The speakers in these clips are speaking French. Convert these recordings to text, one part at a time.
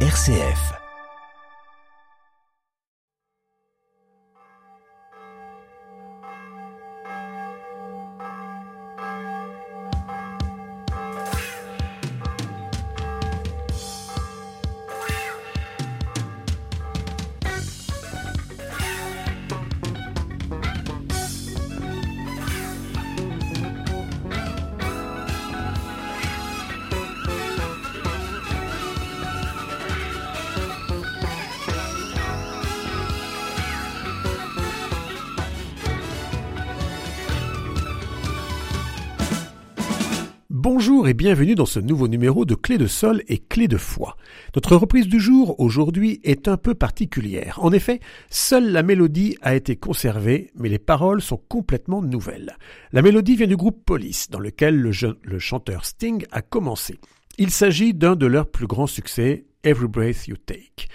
RCF. Et bienvenue dans ce nouveau numéro de Clé de sol et Clé de foi. Notre reprise du jour aujourd'hui est un peu particulière. En effet, seule la mélodie a été conservée, mais les paroles sont complètement nouvelles. La mélodie vient du groupe Police, dans lequel le, le chanteur Sting a commencé. Il s'agit d'un de leurs plus grands succès, Every Breath You Take.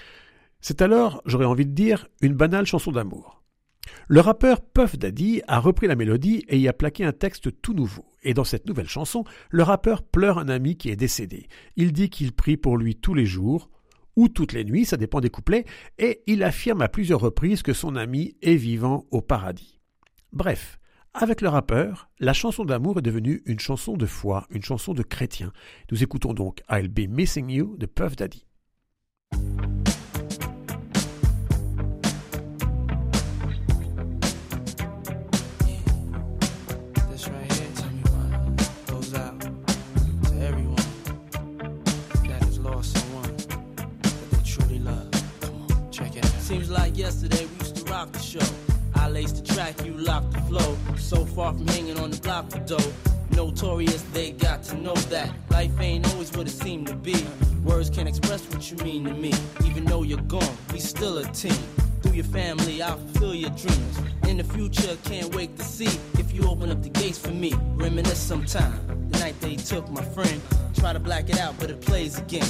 C'est alors, j'aurais envie de dire, une banale chanson d'amour. Le rappeur Puff Daddy a repris la mélodie et y a plaqué un texte tout nouveau. Et dans cette nouvelle chanson, le rappeur pleure un ami qui est décédé. Il dit qu'il prie pour lui tous les jours, ou toutes les nuits, ça dépend des couplets, et il affirme à plusieurs reprises que son ami est vivant au paradis. Bref, avec le rappeur, la chanson d'amour est devenue une chanson de foi, une chanson de chrétien. Nous écoutons donc I'll Be Missing You de Puff Daddy. The show. I laced the track, you locked the flow. So far from hanging on the block for dough. Notorious, they got to know that life ain't always what it seemed to be. Words can't express what you mean to me. Even though you're gone, we still a team. Through your family, I'll fulfill your dreams. In the future, can't wait to see if you open up the gates for me. Reminisce sometime. The night they took my friend. Try to black it out, but it plays again.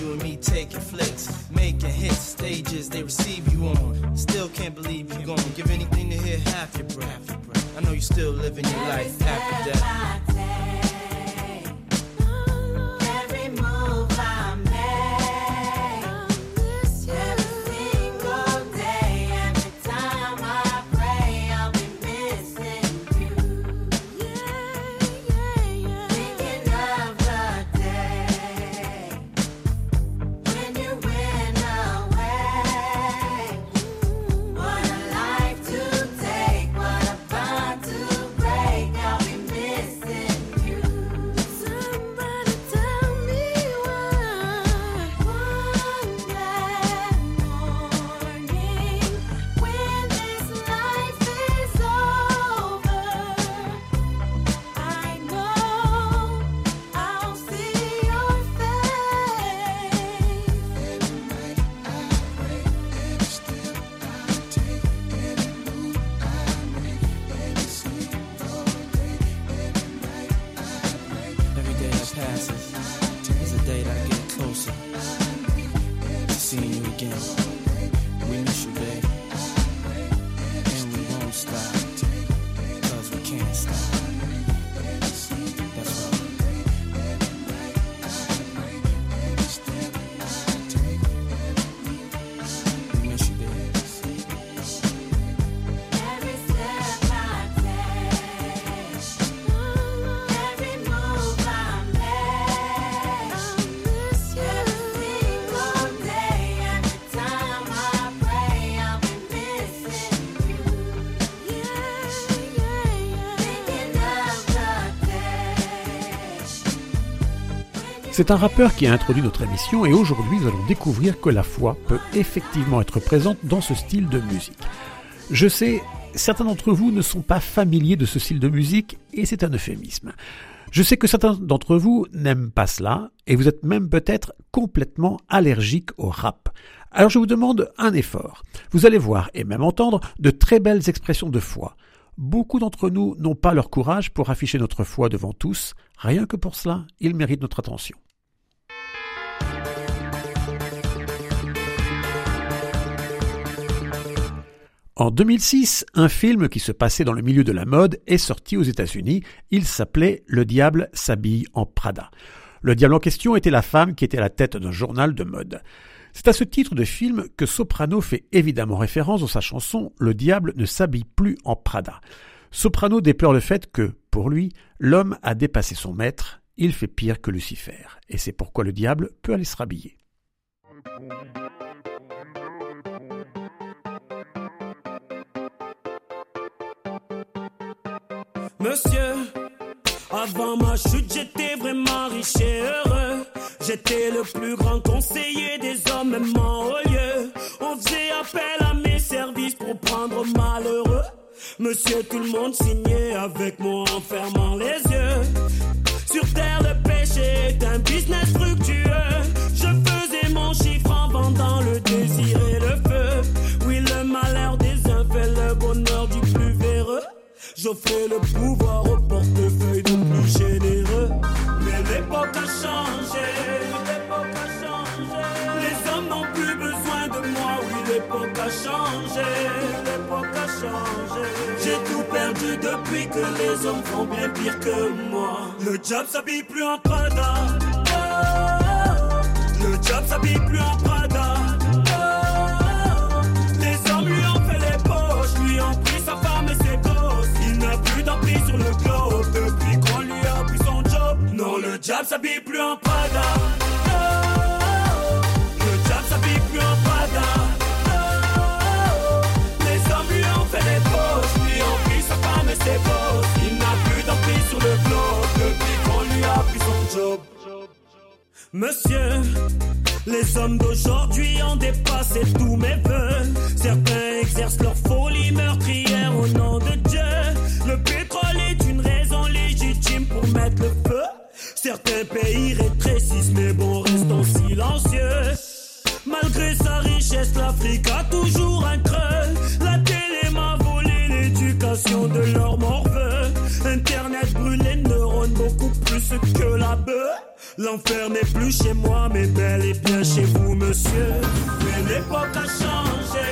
you and me taking flicks, making hits, stages they receive you on. Still can't believe you're gonna give anything to hear half your breath. I know you still living your life after death. C'est un rappeur qui a introduit notre émission et aujourd'hui nous allons découvrir que la foi peut effectivement être présente dans ce style de musique. Je sais, certains d'entre vous ne sont pas familiers de ce style de musique et c'est un euphémisme. Je sais que certains d'entre vous n'aiment pas cela et vous êtes même peut-être complètement allergique au rap. Alors je vous demande un effort. Vous allez voir et même entendre de très belles expressions de foi. Beaucoup d'entre nous n'ont pas leur courage pour afficher notre foi devant tous. Rien que pour cela, ils méritent notre attention. En 2006, un film qui se passait dans le milieu de la mode est sorti aux États-Unis. Il s'appelait Le diable s'habille en Prada. Le diable en question était la femme qui était à la tête d'un journal de mode. C'est à ce titre de film que Soprano fait évidemment référence dans sa chanson Le diable ne s'habille plus en Prada. Soprano déplore le fait que, pour lui, l'homme a dépassé son maître, il fait pire que Lucifer, et c'est pourquoi le diable peut aller se rhabiller. Monsieur, avant ma chute, j'étais vraiment riche et heureux. J'étais le plus grand conseiller des hommes, même en haut lieu. On faisait appel à mes services pour prendre malheureux. Monsieur, tout le monde signait avec moi en fermant les yeux. Sur terre, le péché est un business fructueux. Je faisais mon chiffre en vendant le désir et le J'offrais le pouvoir au portefeuille de plus généreux. Mais l'époque a changé. L'époque a changé. Les hommes n'ont plus besoin de moi. Oui, l'époque a changé. L'époque a changé. J'ai tout perdu depuis que les hommes font bien pire que moi. Le job s'habille plus en Prada. Oh, Le job s'habille plus en Prada. Le depuis qu'on lui a pris son job. Non, le job s'habille plus en Prada. Oh, Le job s'habille plus en Prada. Oh, Les hommes lui ont fait les poches, lui ont pris sa femme et ses gosses. Il n'a plus d'emprise sur le globe depuis qu'on lui a pris son job. Monsieur, les hommes d'aujourd'hui ont dépassé tous mes vœux. Certains exercent leur folie meurtrière au nom de Dieu. Le feu. Certains pays rétrécissent, mais bon, restons silencieux. Malgré sa richesse, l'Afrique a toujours un creux. La télé m'a volé l'éducation de leur morveux. Internet brûle les neurones beaucoup plus que la bœuf. L'enfer n'est plus chez moi, mais bel et bien chez vous, monsieur. Mais. L'époque a changé.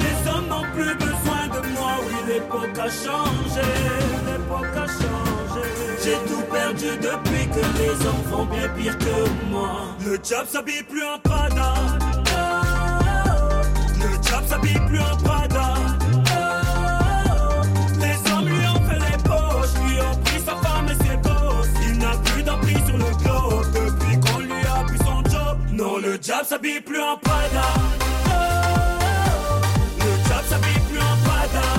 Les hommes n'ont plus besoin de moi, oui, l'époque a changé. J'ai tout perdu depuis que les font bien pire que moi. Le job s'habille plus en Prada. Le job s'habille plus en Prada. Les hommes lui ont fait les poches, lui ont pris sa femme et ses gosses. Il n'a plus d'emprise sur le globe depuis qu'on lui a pris son job. Non, le job s'habille plus en Prada. Le job s'habille plus en Prada.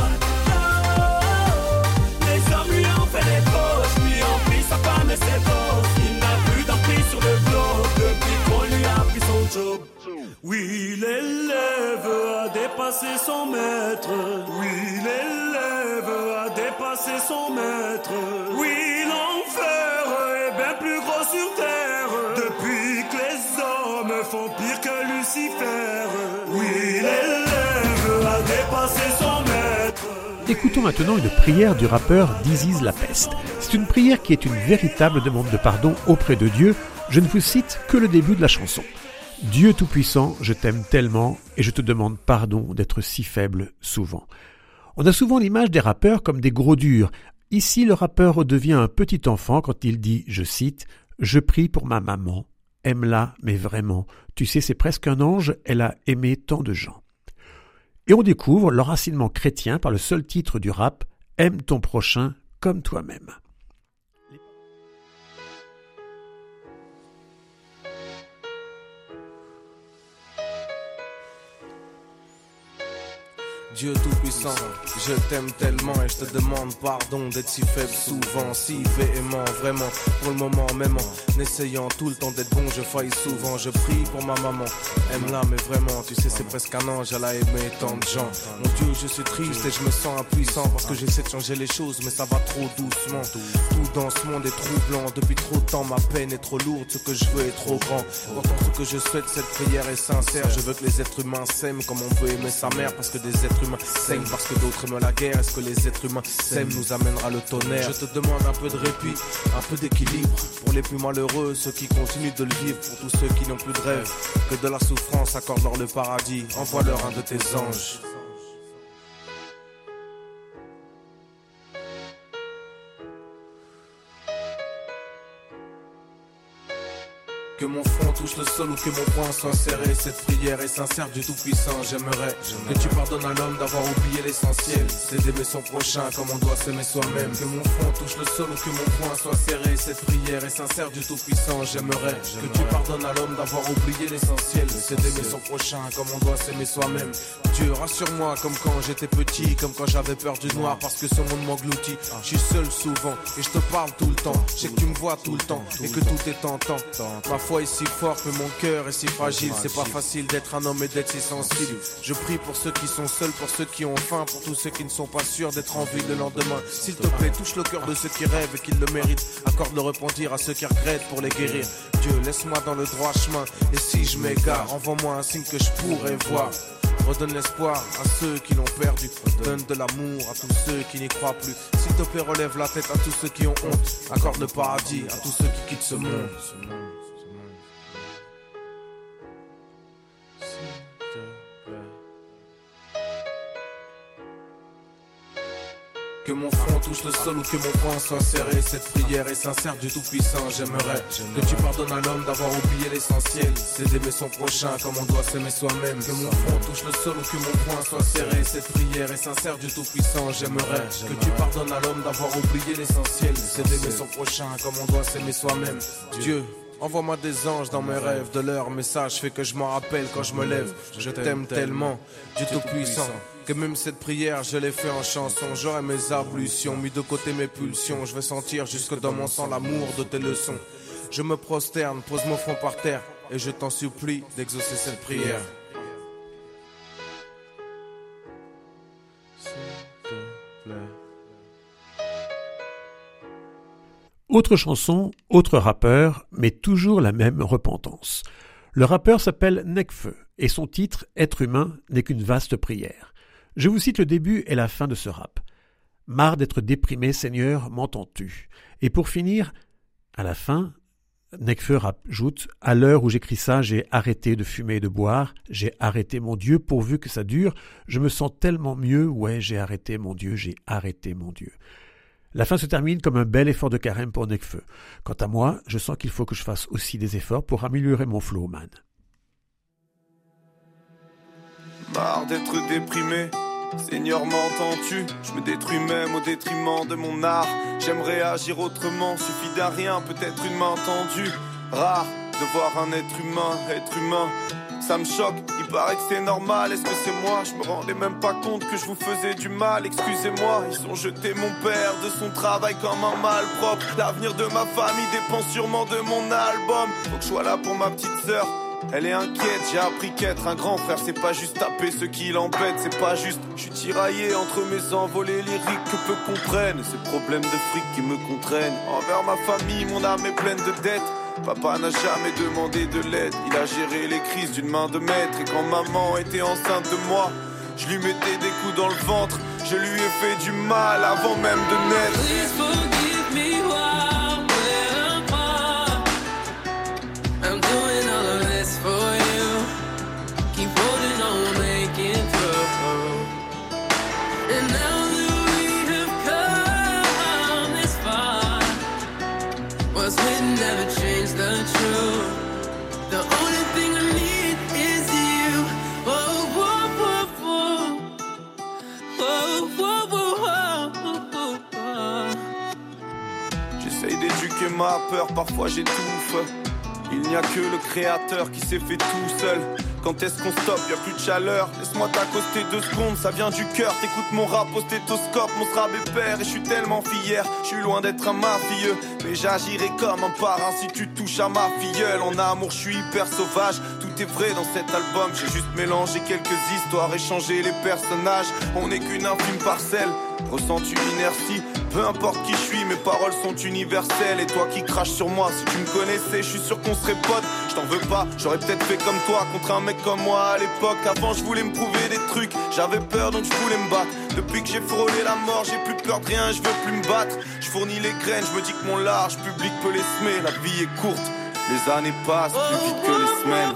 Job. Oui, l'élève a dépassé son maître. Oui, l'élève a dépassé son maître. Oui, l'enfer est bien plus gros sur terre. Depuis que les hommes font pire que Lucifer. Oui, l'élève a dépassé son maître. Écoutons maintenant une prière du rappeur Diziz La Peste. C'est une prière qui est une véritable demande de pardon auprès de Dieu. Je ne vous cite que le début de la chanson. Dieu Tout-Puissant, je t'aime tellement et je te demande pardon d'être si faible souvent. On a souvent l'image des rappeurs comme des gros durs. Ici, le rappeur redevient un petit enfant quand il dit, je cite, Je prie pour ma maman. Aime-la, mais vraiment. Tu sais, c'est presque un ange, elle a aimé tant de gens. Et on découvre l'enracinement chrétien par le seul titre du rap, Aime ton prochain comme toi-même. Dieu Tout-Puissant, je t'aime tellement et je te demande pardon d'être si faible souvent, si véhément, vraiment, pour le moment même en essayant tout le temps d'être bon, je faillis souvent, je prie pour ma maman, aime-la mais vraiment, tu sais c'est presque un ange, elle a aimé tant de gens. Mon Dieu, je suis triste et je me sens impuissant parce que j'essaie de changer les choses mais ça va trop doucement. Tout dans ce monde est troublant, depuis trop de temps ma peine est trop lourde, ce que je veux est trop grand. Pourtant ce que je souhaite, cette prière est sincère, je veux que les êtres humains s'aiment comme on peut aimer sa mère parce que des êtres saignent parce que d'autres aiment la guerre. Est-ce que les êtres humains s'aiment nous amènera le tonnerre? Je te demande un peu de répit, un peu d'équilibre. Pour les plus malheureux, ceux qui continuent de le vivre, pour tous ceux qui n'ont plus de rêve, que de la souffrance accorde-leur le paradis, envoie-leur un de tes anges. Que mon front touche le sol ou que mon poing soit serré. Cette prière est sincère du Tout-Puissant. J'aimerais que tu pardonnes à l'homme d'avoir oublié l'essentiel. C'est d'aimer son prochain comme on doit s'aimer soi-même. Que mon front touche le sol ou que mon poing soit serré. Cette prière est sincère du Tout-Puissant. J'aimerais que tu pardonnes à l'homme d'avoir oublié l'essentiel. C'est d'aimer son prochain comme on doit s'aimer soi-même. Dieu, rassure-moi comme quand j'étais petit, comme quand j'avais peur du noir parce que ce monde m'engloutit. Je suis seul souvent et je te parle tout le temps. Je sais que tu me vois tout le temps et que tout est tentant foi est si forte, mais mon cœur est si fragile. C'est pas facile d'être un homme et d'être si sensible. Je prie pour ceux qui sont seuls, pour ceux qui ont faim, pour tous ceux qui ne sont pas sûrs d'être en vie le lendemain. S'il te plaît, touche le cœur de ceux qui rêvent et qui le méritent. Accorde le repentir à ceux qui regrettent pour les guérir. Dieu, laisse-moi dans le droit chemin. Et si je m'égare, envoie-moi un signe que je pourrais voir. Redonne l'espoir à ceux qui l'ont perdu. Donne de l'amour à tous ceux qui n'y croient plus. S'il te plaît, relève la tête à tous ceux qui ont honte. Accorde le paradis à tous ceux qui quittent ce monde. Touche le sol ou que mon poing soit serré. Cette prière est sincère du Tout-Puissant. J'aimerais que tu pardonnes à l'homme d'avoir oublié l'essentiel. C'est d'aimer son prochain comme on doit s'aimer soi-même. Que mon front touche le sol ou que mon poing soit serré. Cette prière est sincère du Tout-Puissant. J'aimerais que tu pardonnes à l'homme d'avoir oublié l'essentiel. C'est d'aimer son prochain comme on doit s'aimer soi-même. Dieu. Envoie-moi des anges dans mes rêves, de leur message fait que je m'en rappelle quand je me lève. Je t'aime tellement, Dieu Tout-Puissant. Que même cette prière, je l'ai fait en chanson. J'aurai mes ablutions, mis de côté mes pulsions. Je vais sentir jusque dans mon sang l'amour de tes leçons. Je me prosterne, pose mon front par terre, et je t'en supplie d'exaucer cette prière. Autre chanson, autre rappeur, mais toujours la même repentance. Le rappeur s'appelle Necfeu et son titre Être humain n'est qu'une vaste prière. Je vous cite le début et la fin de ce rap. Marre d'être déprimé, Seigneur, m'entends-tu? Et pour finir, à la fin, Nekfeu ajoute À l'heure où j'écris ça, j'ai arrêté de fumer et de boire, j'ai arrêté mon Dieu pourvu que ça dure, je me sens tellement mieux, ouais, j'ai arrêté mon Dieu, j'ai arrêté mon Dieu. La fin se termine comme un bel effort de carême pour Nekfeu. Quant à moi, je sens qu'il faut que je fasse aussi des efforts pour améliorer mon flow, man. Marre d'être déprimé, Seigneur, m'entends-tu? Je me détruis même au détriment de mon art. J'aimerais agir autrement, suffit d'un rien, peut-être une main tendue. Rare de voir un être humain, être humain. Ça me choque, il paraît que c'est normal. Est-ce que c'est moi? Je me rendais même pas compte que je vous faisais du mal. Excusez-moi, ils ont jeté mon père de son travail comme un mal propre. L'avenir de ma famille dépend sûrement de mon album. Faut que je sois là pour ma petite sœur. Elle est inquiète, j'ai appris qu'être un grand frère, c'est pas juste taper ce qui l'embête, c'est pas juste. Je suis tiraillé entre mes envolées lyriques que peu comprennent. Ces problèmes de fric qui me contraignent. Envers ma famille, mon âme est pleine de dettes. Papa n'a jamais demandé de l'aide, il a géré les crises d'une main de maître. Et quand maman était enceinte de moi, je lui mettais des coups dans le ventre. Je lui ai fait du mal avant même de naître. Ma peur, parfois j'étouffe. Il n'y a que le créateur qui s'est fait tout seul. Quand est-ce qu'on stoppe? Y'a plus de chaleur. Laisse-moi t'accoster deux secondes, ça vient du cœur. T'écoutes mon rap au stéthoscope, mon est père. Et je suis tellement fier, je suis loin d'être un mafieux. Mais j'agirai comme un parrain si tu touches à ma filleule. En amour, je suis hyper sauvage. Tout est vrai dans cet album. J'ai juste mélangé quelques histoires, échangé les personnages. On n'est qu'une infime parcelle. Ressens-tu l'inertie? Peu importe qui je suis, mes paroles sont universelles. Et toi qui craches sur moi, si tu me connaissais, je suis sûr qu'on serait potes. Je t'en veux pas, j'aurais peut-être fait comme toi contre un mec comme moi à l'époque. Avant, je voulais me prouver des trucs, j'avais peur donc je voulais me battre. Depuis que j'ai frôlé la mort, j'ai plus peur de rien, je veux plus me battre. Je fournis les graines, je me dis que mon large public peut les semer. La vie est courte, les années passent plus vite que les semaines.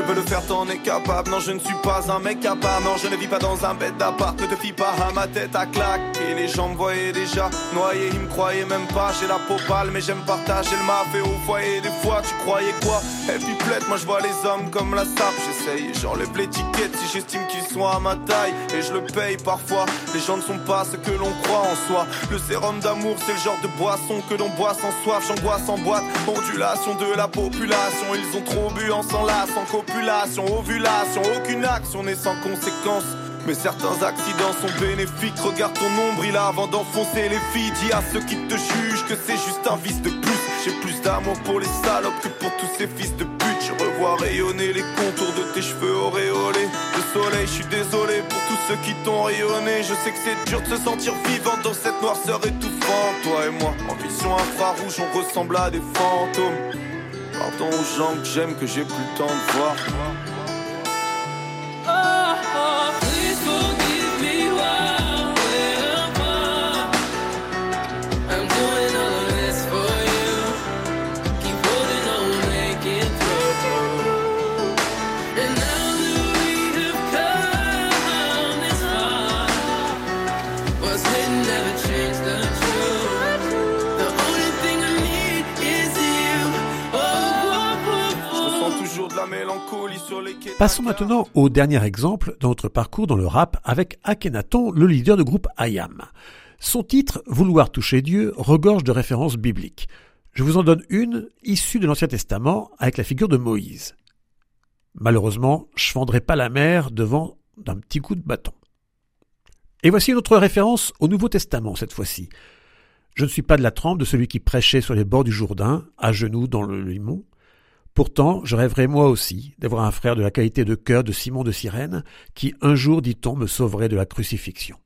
Je peux le faire, t'en es capable. Non, je ne suis pas un mec à part. Non, je ne vis pas dans un bête d'appart. Ne te fie pas à ma tête à claque. Et les gens me voyaient déjà noyé, ils me croyaient même pas. J'ai la peau pâle, mais j'aime partager le mafé au foyer. Des fois, tu croyais quoi? Et puis plaide, moi je vois les hommes comme la sape. J'essaye, j'enlève l'étiquette si j'estime qu'ils sont à ma taille. Et je le paye parfois. Les gens ne sont pas ce que l'on croit en soi. Le sérum d'amour, c'est le genre de boisson que l'on boit sans soif. J'angoisse en boîte. Ondulation de la population. Ils ont trop bu en s'enlace, en copulation, ovulation. Aucune action n'est sans conséquence. Mais certains accidents sont bénéfiques. Regarde ton nombril avant d'enfoncer les filles. Dis à ceux qui te jugent que c'est juste un vice de plus. J'ai plus d'amour pour les salopes que pour tous ces fils de pute. Je revois rayonner les contours de tes cheveux auréolés. Le soleil, je suis désolé pour tous ceux qui t'ont rayonné. Je sais que c'est dur de se sentir vivant dans cette noirceur étouffante. Toi et moi, en vision infrarouge, on ressemble à des fantômes. Pardon aux gens que j'aime, que j'ai plus le temps de voir. Passons maintenant au dernier exemple dans notre parcours dans le rap avec Akhenaton, le leader du groupe IAM. Son titre, Vouloir toucher Dieu, regorge de références bibliques. Je vous en donne une issue de l'Ancien Testament avec la figure de Moïse. Malheureusement, je fendrai pas la mer devant d'un petit coup de bâton. Et voici une autre référence au Nouveau Testament cette fois-ci. Je ne suis pas de la trempe de celui qui prêchait sur les bords du Jourdain, à genoux dans le limon. Pourtant, je rêverais moi aussi d'avoir un frère de la qualité de cœur de Simon de Cyrène, qui un jour, dit-on, me sauverait de la crucifixion.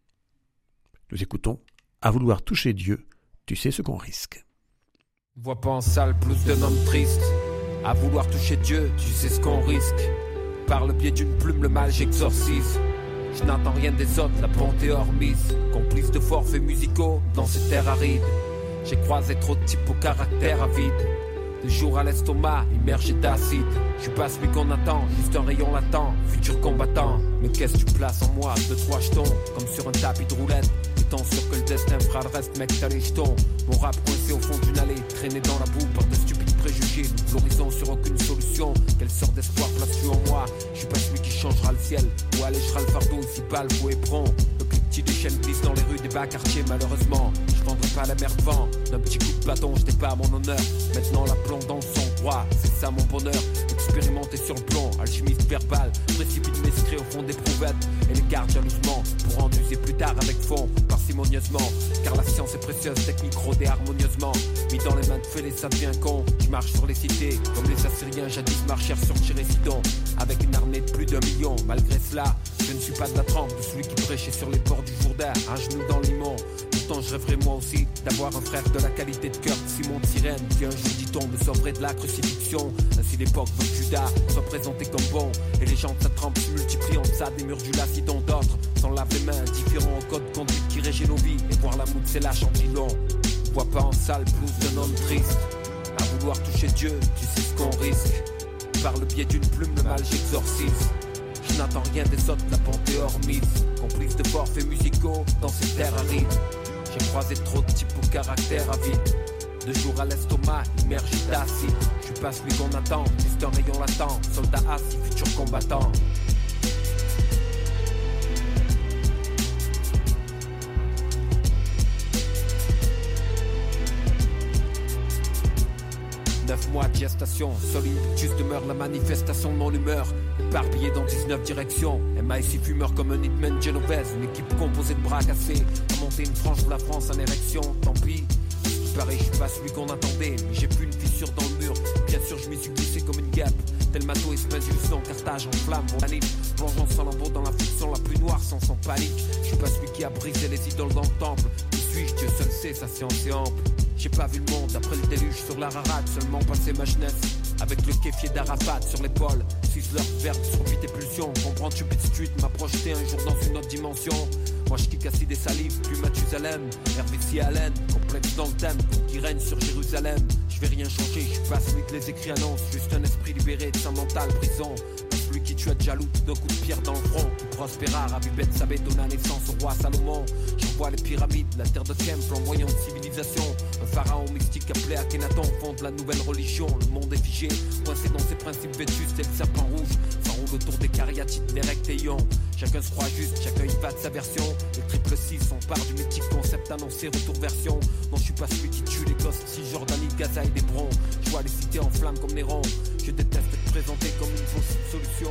Nous écoutons À vouloir toucher Dieu, tu sais ce qu'on risque. Vois pas en salle plus d'un homme triste. À vouloir toucher Dieu, tu sais ce qu'on risque. Par le biais d'une plume, le mal j'exorcise. Je n'entends rien des autres, la bonté hors mise. Complice de forfaits musicaux dans ces terres arides. J'ai croisé trop de types au caractère avide. De jour à l'estomac, immergé d'acide. Je suis pas celui qu'on attend, juste un rayon latent. Futur combattant, mais qu'est-ce que tu places en moi? Deux, trois jetons, comme sur un tapis de roulette. Étant sûr que le destin fera le reste, mec, t'as les jetons. Mon rap coincé au fond d'une allée, traîné dans la boue par de stupides préjugés. L'horizon sur aucune solution. Quelle sorte d'espoir places-tu en moi? Je suis pas celui qui changera le ciel ou allégera le fardeau ici pas le éperon. Le plus petit des chaînes glisse dans les rues des bas quartiers, malheureusement. Je vendrai pas la merde vent. D'un petit coup de bâton, j'étais pas à mon honneur. Maintenant la plomb dans le sang c'est ça mon bonheur. Expérimenté sur le plomb, alchimiste verbal. Précipite m'escrit au fond des prouvettes et les garde jalousement pour en user plus tard avec fond, parcimonieusement. Car la science est précieuse, technique rodée harmonieusement. Mis dans les mains de fêlés, ça devient con. Je marche sur les cités, comme les Assyriens jadis marchèrent sur Chirésidon. Avec une armée de plus d'un million, malgré cela, je ne suis pas de la trempe de celui qui prêchait sur les bords du Jourdain, un genou dans limon. Pourtant, je rêverais moi aussi d'avoir un frère de la qualité de cœur Simon de Sirène, qui un jour, dit-on, me sauverait de la crucifixion. Ainsi, l'époque veut Judas soit présenté comme bon, et les gens de sa trempe se multiplient en deçà des murs du lacidon d'autres. S'en lavent les mains, indifférents au code de conduite qui régit nos vies, et voir la moute, c'est lâche en. Vois pas en salle plus d'un homme triste. À vouloir toucher Dieu, tu sais ce qu'on risque. Par le biais d'une plume, le mal j'exorcise. Je n'attends rien des autres, la mise. Complice de forfaits musicaux dans ces terres arides. J'ai croisé trop de types au caractère à vide. Deux jours à l'estomac, immergé d'acide. Je passes lui qu'on attend, c'est un rayon latent. Soldat assis, futur combattant. Neuf mois de gestation, solide, juste demeure la manifestation de mon humeur. Éparpillé dans 19 directions. MIC fumeur comme un hitman genovese. Une équipe composée de bras cassés. Monter une frange de la France en érection. Tant pis. Pareil, je suis pas celui qu'on attendait, mais j'ai plus une fissure dans le mur. Bien sûr, je m'y suis glissé comme une guêpe. Tel mato espèce sans cartage en flamme, volcanique. Plongeant sans lambeau dans la fiction la plus noire, sans sans panique. Je suis pas celui qui a brisé les idoles dans le temple. Qui suis-je? Dieu seul sait, sa science est ample. J'ai pas vu le monde après le déluge sur la rarade, seulement passé ma jeunesse. Avec le kéfier d'Arafat sur l'épaule, suis leur verbe sur vite pulsions. Comprends Cupid Street m'a projeté un jour dans une autre dimension. Moi je kick assis des salives, plus Mathusalem, Hervé Allen, complexe dans le thème, qui règne sur Jérusalem. Je vais rien changer, je suis pas celui que les écrits annoncent, juste un esprit libéré de sa mentale prison. Tue à jaloux d'un coup de pierre dans le front, qui prospéra, ravi bête savait donna naissance au roi Salomon. Je vois les pyramides, la terre de Kemp, flamboyant de civilisation. Un pharaon mystique appelé Akhenaton fonde la nouvelle religion. Le monde est figé, coincé dans ses principes vétustes et le serpent rouge s'enroule autour des cariatides, des rectéions. Chacun se croit juste, chacun y va de sa version. Les triple 6 sont part du mythique concept annoncé, retour version. Non, je suis pas celui qui tue les gosses, si Jordanie, Gaza et des broncs. Je vois les cités en flammes comme Néron. Je déteste être présenté comme une fausse solution.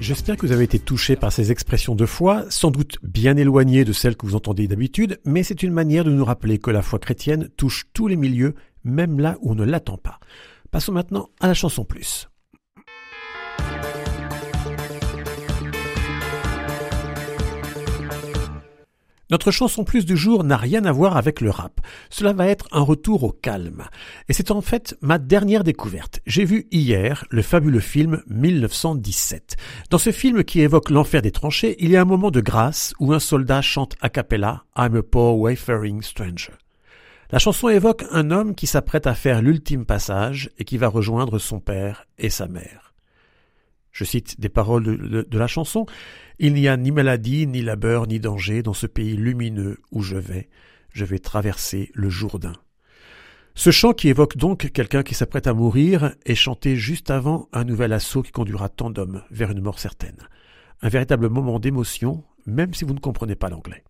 J'espère que vous avez été touché par ces expressions de foi, sans doute bien éloignées de celles que vous entendez d'habitude, mais c'est une manière de nous rappeler que la foi chrétienne touche tous les milieux, même là où on ne l'attend pas. Passons maintenant à la chanson plus. Notre chanson plus du jour n'a rien à voir avec le rap. Cela va être un retour au calme. Et c'est en fait ma dernière découverte. J'ai vu hier le fabuleux film 1917. Dans ce film qui évoque l'enfer des tranchées, il y a un moment de grâce où un soldat chante a cappella I'm a poor wayfaring stranger. La chanson évoque un homme qui s'apprête à faire l'ultime passage et qui va rejoindre son père et sa mère. Je cite des paroles de, la chanson. Il n'y a ni maladie, ni labeur, ni danger dans ce pays lumineux où je vais. Je vais traverser le Jourdain. Ce chant qui évoque donc quelqu'un qui s'apprête à mourir est chanté juste avant un nouvel assaut qui conduira tant d'hommes vers une mort certaine. Un véritable moment d'émotion, même si vous ne comprenez pas l'anglais.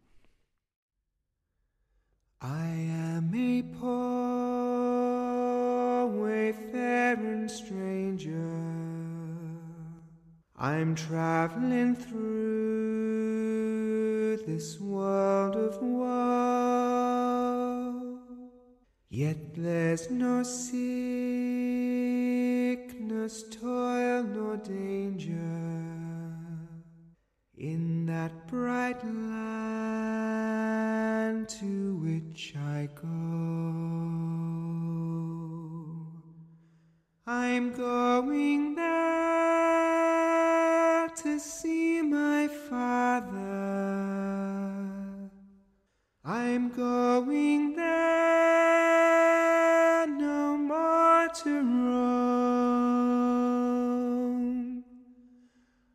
I am a poor stranger. I'm traveling through this world of woe, yet there's no sickness, toil, nor danger in that bright land to which I go. I'm going there see my father. I'm going there no more to roam.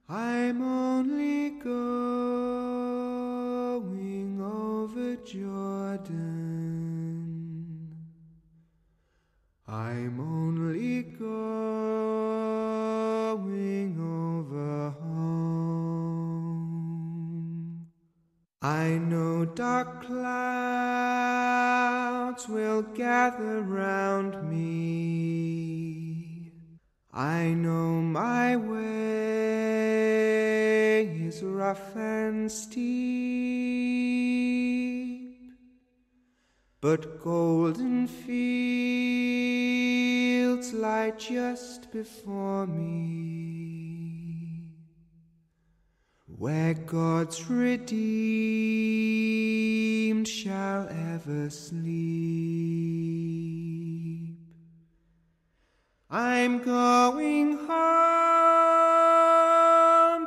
I'm only going over Jordan. I'm only going dark clouds will gather round me. I know my way is rough and steep, but golden fields lie just before me where God's redeemed shall ever sleep. I'm going home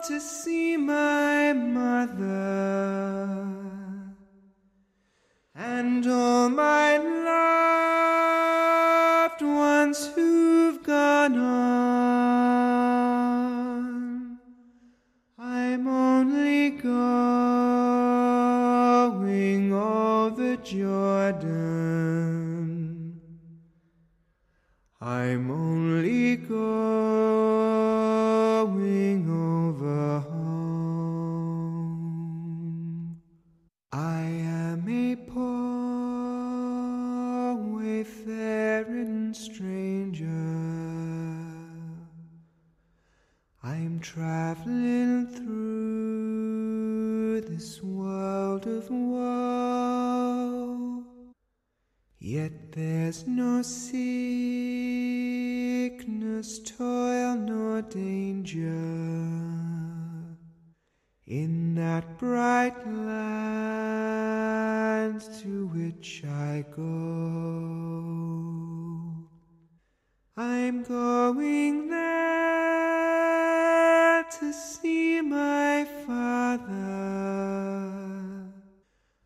to see my mother and all my Yet there's no sickness, toil, nor danger in that bright land to which I go. I'm going there to see my father.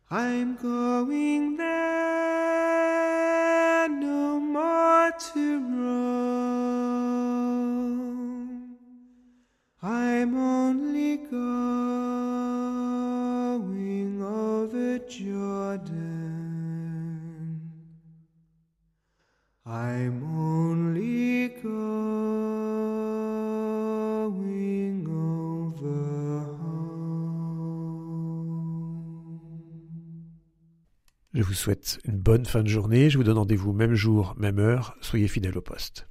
I'm going there to roam. I'm only going over Jordan. I'm Je vous souhaite une bonne fin de journée. Je vous donne rendez-vous même jour, même heure. Soyez fidèles au poste.